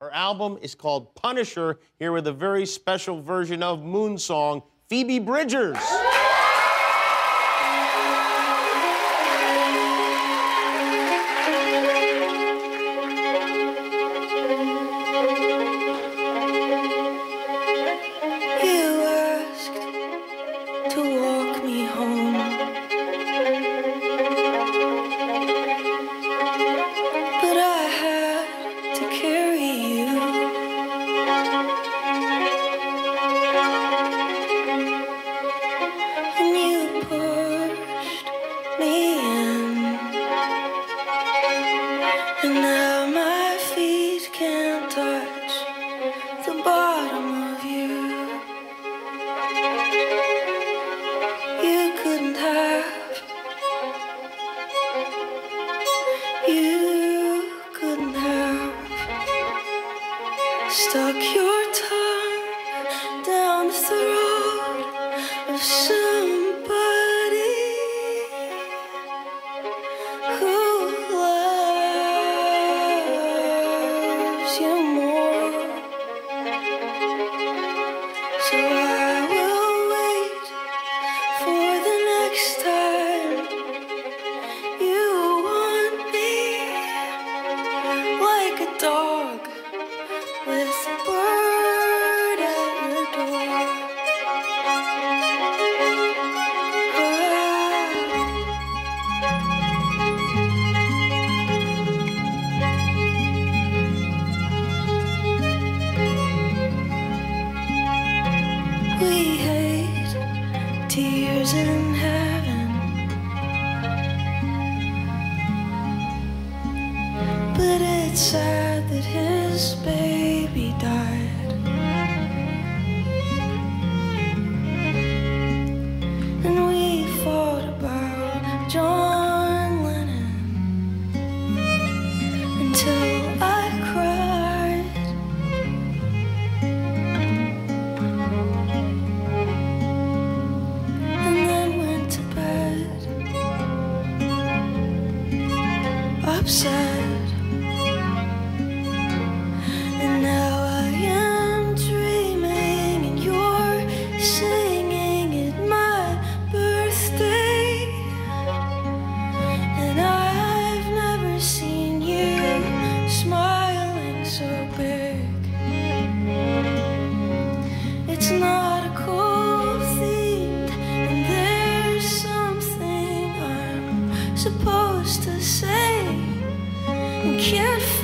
Her album is called Punisher, here with a very special version of Moon Song, Phoebe Bridgers. Stuck your tongue down the throat of somebody who loves you more. So tears in heaven, but it's sad that his baby And now I am dreaming, and you're singing at my birthday. And I've never seen you smiling so big. It's not can't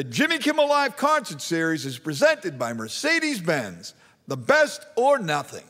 The Jimmy Kimmel Live concert series is presented by Mercedes Benz, the best or nothing.